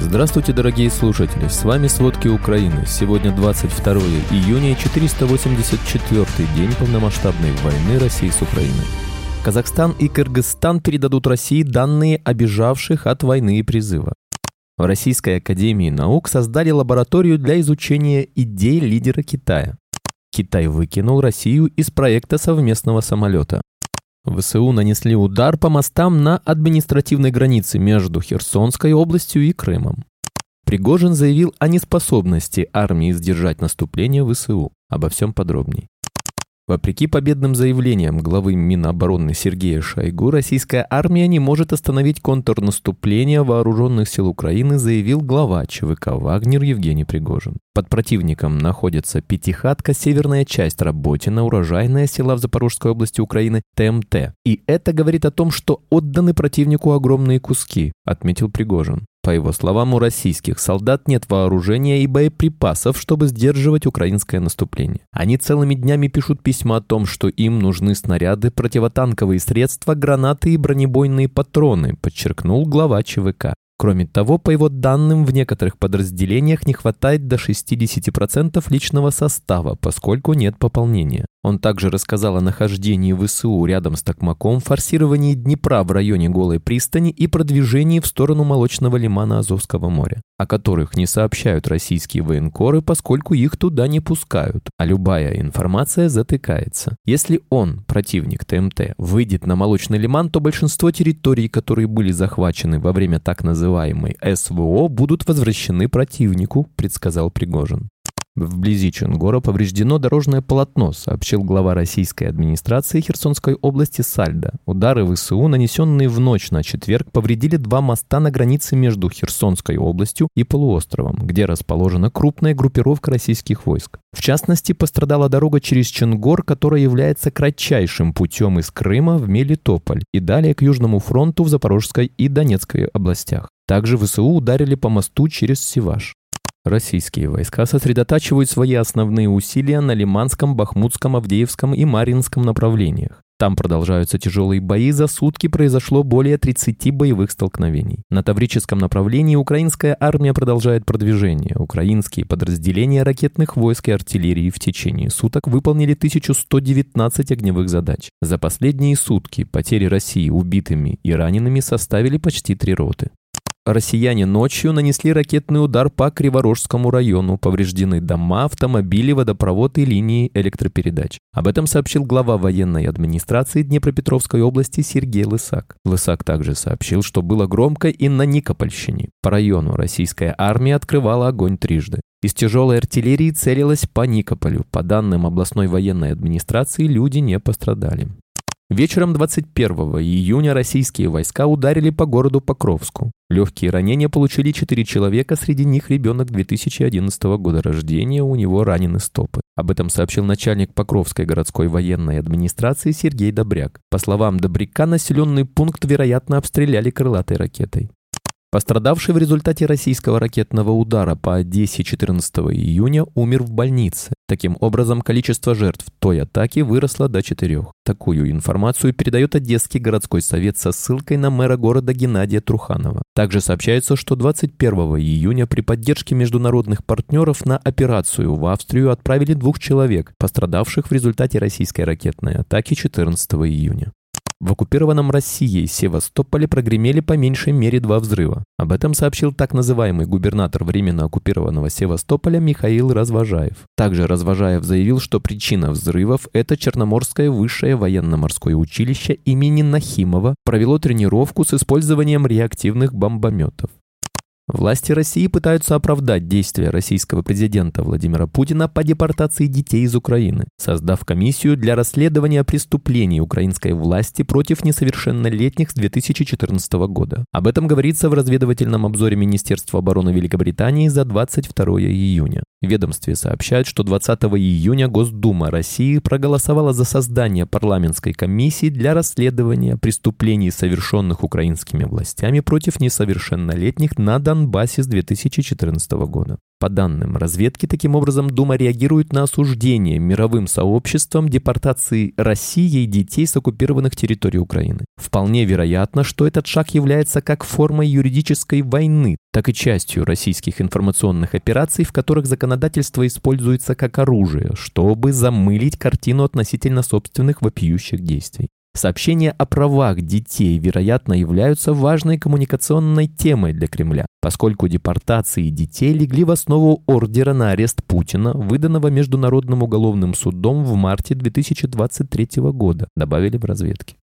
Здравствуйте, дорогие слушатели! С вами «Сводки Украины». Сегодня 22 июня и 484-й день полномасштабной войны России с Украиной. Казахстан и Кыргызстан передадут России данные обижавших от войны и призыва. В Российской Академии Наук создали лабораторию для изучения идей лидера Китая. Китай выкинул Россию из проекта совместного самолета. ВСУ нанесли удар по мостам на административной границе между Херсонской областью и Крымом. Пригожин заявил о неспособности армии сдержать наступление ВСУ. Обо всем подробней. Вопреки победным заявлениям главы Минобороны Сергея Шойгу, российская армия не может остановить контрнаступление вооруженных сил Украины, заявил глава ЧВК «Вагнер» Евгений Пригожин. Под противником находится Пятихатка, северная часть Работина, урожайная села в Запорожской области Украины, ТМТ. И это говорит о том, что отданы противнику огромные куски, отметил Пригожин. По его словам, у российских солдат нет вооружения и боеприпасов, чтобы сдерживать украинское наступление. Они целыми днями пишут письма о том, что им нужны снаряды, противотанковые средства, гранаты и бронебойные патроны, подчеркнул глава ЧВК. Кроме того, по его данным, в некоторых подразделениях не хватает до 60% личного состава, поскольку нет пополнения. Он также рассказал о нахождении ВСУ рядом с Токмаком, форсировании Днепра в районе Голой пристани и продвижении в сторону молочного лимана Азовского моря, о которых не сообщают российские военкоры, поскольку их туда не пускают, а любая информация затыкается. Если он, противник ТМТ, выйдет на молочный лиман, то большинство территорий, которые были захвачены во время так называемой СВО, будут возвращены противнику, предсказал Пригожин. Вблизи Чунгора повреждено дорожное полотно, сообщил глава российской администрации Херсонской области Сальда. Удары ВСУ, нанесенные в ночь на четверг, повредили два моста на границе между Херсонской областью и полуостровом, где расположена крупная группировка российских войск. В частности, пострадала дорога через Чунгор, которая является кратчайшим путем из Крыма в Мелитополь и далее к Южному фронту в Запорожской и Донецкой областях. Также ВСУ ударили по мосту через Сиваш. Российские войска сосредотачивают свои основные усилия на Лиманском, Бахмутском, Авдеевском и Маринском направлениях. Там продолжаются тяжелые бои, за сутки произошло более 30 боевых столкновений. На Таврическом направлении украинская армия продолжает продвижение. Украинские подразделения ракетных войск и артиллерии в течение суток выполнили 1119 огневых задач. За последние сутки потери России убитыми и ранеными составили почти три роты россияне ночью нанесли ракетный удар по Криворожскому району. Повреждены дома, автомобили, водопровод и линии электропередач. Об этом сообщил глава военной администрации Днепропетровской области Сергей Лысак. Лысак также сообщил, что было громко и на Никопольщине. По району российская армия открывала огонь трижды. Из тяжелой артиллерии целилась по Никополю. По данным областной военной администрации, люди не пострадали. Вечером 21 июня российские войска ударили по городу Покровску. Легкие ранения получили 4 человека, среди них ребенок 2011 года рождения, у него ранены стопы. Об этом сообщил начальник Покровской городской военной администрации Сергей Добряк. По словам Добряка, населенный пункт, вероятно, обстреляли крылатой ракетой. Пострадавший в результате российского ракетного удара по Одессе 14 июня умер в больнице. Таким образом, количество жертв той атаки выросло до четырех. Такую информацию передает Одесский городской совет со ссылкой на мэра города Геннадия Труханова. Также сообщается, что 21 июня при поддержке международных партнеров на операцию в Австрию отправили двух человек, пострадавших в результате российской ракетной атаки 14 июня. В оккупированном Россией Севастополе прогремели по меньшей мере два взрыва. Об этом сообщил так называемый губернатор временно оккупированного Севастополя Михаил Развожаев. Также Развожаев заявил, что причина взрывов – это Черноморское высшее военно-морское училище имени Нахимова провело тренировку с использованием реактивных бомбометов. Власти России пытаются оправдать действия российского президента Владимира Путина по депортации детей из Украины, создав комиссию для расследования преступлений украинской власти против несовершеннолетних с 2014 года. Об этом говорится в разведывательном обзоре Министерства обороны Великобритании за 22 июня. В ведомстве сообщают, что 20 июня Госдума России проголосовала за создание парламентской комиссии для расследования преступлений, совершенных украинскими властями против несовершеннолетних на Донбассе Донбассе с 2014 года. По данным разведки, таким образом Дума реагирует на осуждение мировым сообществом депортации России детей с оккупированных территорий Украины. Вполне вероятно, что этот шаг является как формой юридической войны, так и частью российских информационных операций, в которых законодательство используется как оружие, чтобы замылить картину относительно собственных вопиющих действий. Сообщения о правах детей, вероятно, являются важной коммуникационной темой для Кремля, поскольку депортации детей легли в основу ордера на арест Путина, выданного Международным уголовным судом в марте 2023 года, добавили в разведке.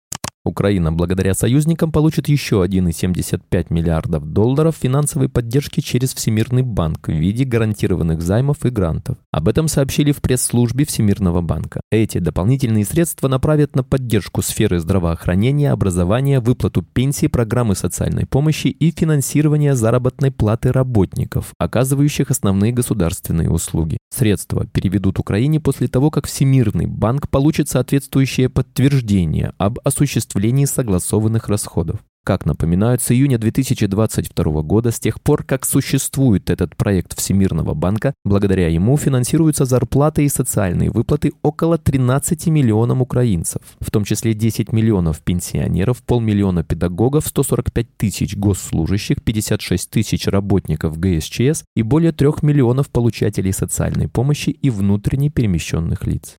Украина благодаря союзникам получит еще 1,75 миллиардов долларов финансовой поддержки через Всемирный банк в виде гарантированных займов и грантов. Об этом сообщили в пресс-службе Всемирного банка. Эти дополнительные средства направят на поддержку сферы здравоохранения, образования, выплату пенсий, программы социальной помощи и финансирование заработной платы работников, оказывающих основные государственные услуги. Средства переведут Украине после того, как Всемирный банк получит соответствующее подтверждение об осуществлении согласованных расходов. Как напоминают, с июня 2022 года, с тех пор, как существует этот проект Всемирного банка, благодаря ему финансируются зарплаты и социальные выплаты около 13 миллионам украинцев, в том числе 10 миллионов пенсионеров, полмиллиона педагогов, 145 тысяч госслужащих, 56 тысяч работников ГСЧС и более 3 миллионов получателей социальной помощи и внутренне перемещенных лиц.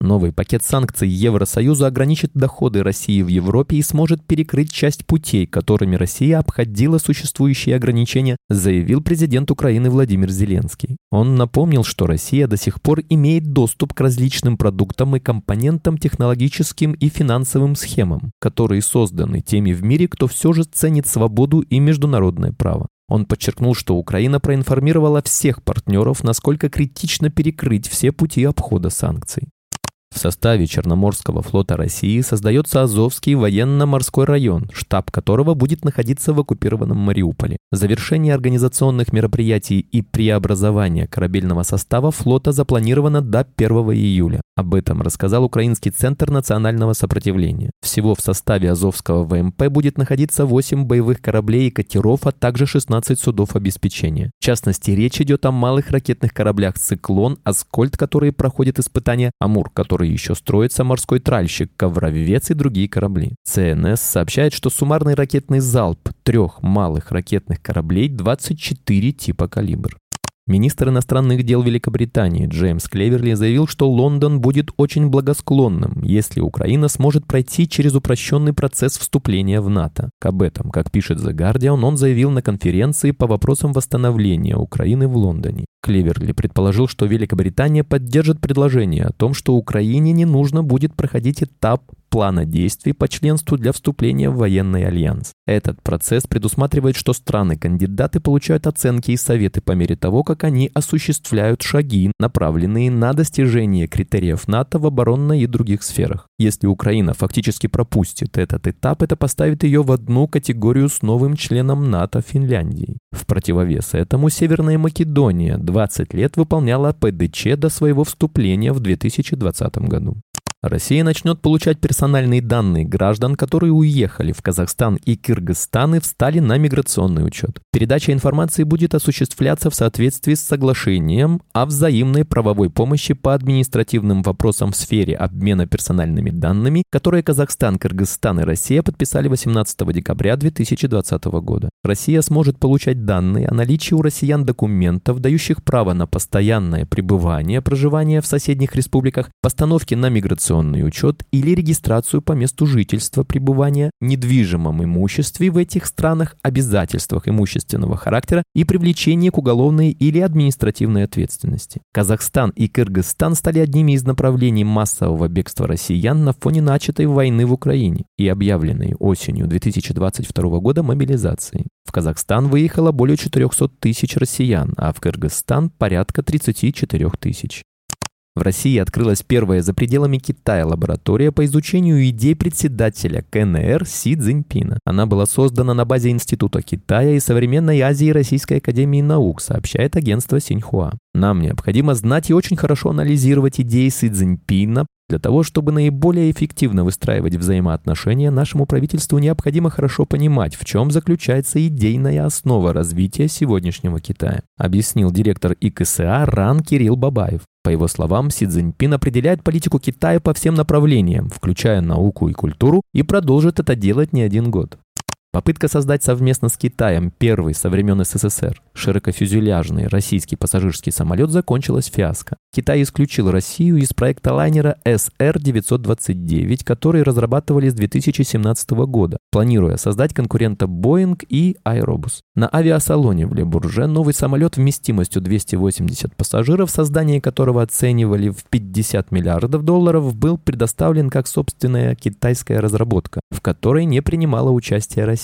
Новый пакет санкций Евросоюза ограничит доходы России в Европе и сможет перекрыть часть путей, которыми Россия обходила существующие ограничения, заявил президент Украины Владимир Зеленский. Он напомнил, что Россия до сих пор имеет доступ к различным продуктам и компонентам технологическим и финансовым схемам, которые созданы теми в мире, кто все же ценит свободу и международное право. Он подчеркнул, что Украина проинформировала всех партнеров, насколько критично перекрыть все пути обхода санкций. В составе Черноморского флота России создается Азовский военно-морской район, штаб которого будет находиться в оккупированном Мариуполе. Завершение организационных мероприятий и преобразование корабельного состава флота запланировано до 1 июля. Об этом рассказал Украинский центр национального сопротивления. Всего в составе Азовского ВМП будет находиться 8 боевых кораблей и катеров, а также 16 судов обеспечения. В частности, речь идет о малых ракетных кораблях «Циклон», «Аскольд», которые проходят испытания, «Амур», который которой еще строится морской тральщик, ковровец и другие корабли. ЦНС сообщает, что суммарный ракетный залп трех малых ракетных кораблей 24 типа «Калибр». Министр иностранных дел Великобритании Джеймс Клеверли заявил, что Лондон будет очень благосклонным, если Украина сможет пройти через упрощенный процесс вступления в НАТО. Об этом, как пишет The Guardian, он заявил на конференции по вопросам восстановления Украины в Лондоне. Клеверли предположил, что Великобритания поддержит предложение о том, что Украине не нужно будет проходить этап плана действий по членству для вступления в военный альянс. Этот процесс предусматривает, что страны-кандидаты получают оценки и советы по мере того, как они осуществляют шаги, направленные на достижение критериев НАТО в оборонной и других сферах. Если Украина фактически пропустит этот этап, это поставит ее в одну категорию с новым членом НАТО Финляндией. В противовес этому Северная Македония 20 лет выполняла ПДЧ до своего вступления в 2020 году. Россия начнет получать персональные данные граждан, которые уехали в Казахстан и Кыргызстан и встали на миграционный учет. Передача информации будет осуществляться в соответствии с соглашением о взаимной правовой помощи по административным вопросам в сфере обмена персональными данными, которые Казахстан, Кыргызстан и Россия подписали 18 декабря 2020 года. Россия сможет получать данные о наличии у россиян документов, дающих право на постоянное пребывание, проживание в соседних республиках, постановки на миграционный миграционный учет или регистрацию по месту жительства пребывания, недвижимом имуществе в этих странах, обязательствах имущественного характера и привлечении к уголовной или административной ответственности. Казахстан и Кыргызстан стали одними из направлений массового бегства россиян на фоне начатой войны в Украине и объявленной осенью 2022 года мобилизации. В Казахстан выехало более 400 тысяч россиян, а в Кыргызстан порядка 34 тысяч. В России открылась первая за пределами Китая лаборатория по изучению идей председателя КНР Си Цзиньпина. Она была создана на базе Института Китая и Современной Азии Российской Академии Наук, сообщает агентство Синьхуа. Нам необходимо знать и очень хорошо анализировать идеи Си Цзиньпина, Для того, чтобы наиболее эффективно выстраивать взаимоотношения, нашему правительству необходимо хорошо понимать, в чем заключается идейная основа развития сегодняшнего Китая, объяснил директор ИКСА РАН Кирилл Бабаев. По его словам, Си Цзиньпин определяет политику Китая по всем направлениям, включая науку и культуру, и продолжит это делать не один год. Попытка создать совместно с Китаем первый со времен СССР широкофюзеляжный российский пассажирский самолет закончилась фиаско. Китай исключил Россию из проекта лайнера SR-929, который разрабатывали с 2017 года, планируя создать конкурента Boeing и Aerobus. На авиасалоне в Лебурже новый самолет вместимостью 280 пассажиров, создание которого оценивали в 50 миллиардов долларов, был предоставлен как собственная китайская разработка, в которой не принимала участие Россия.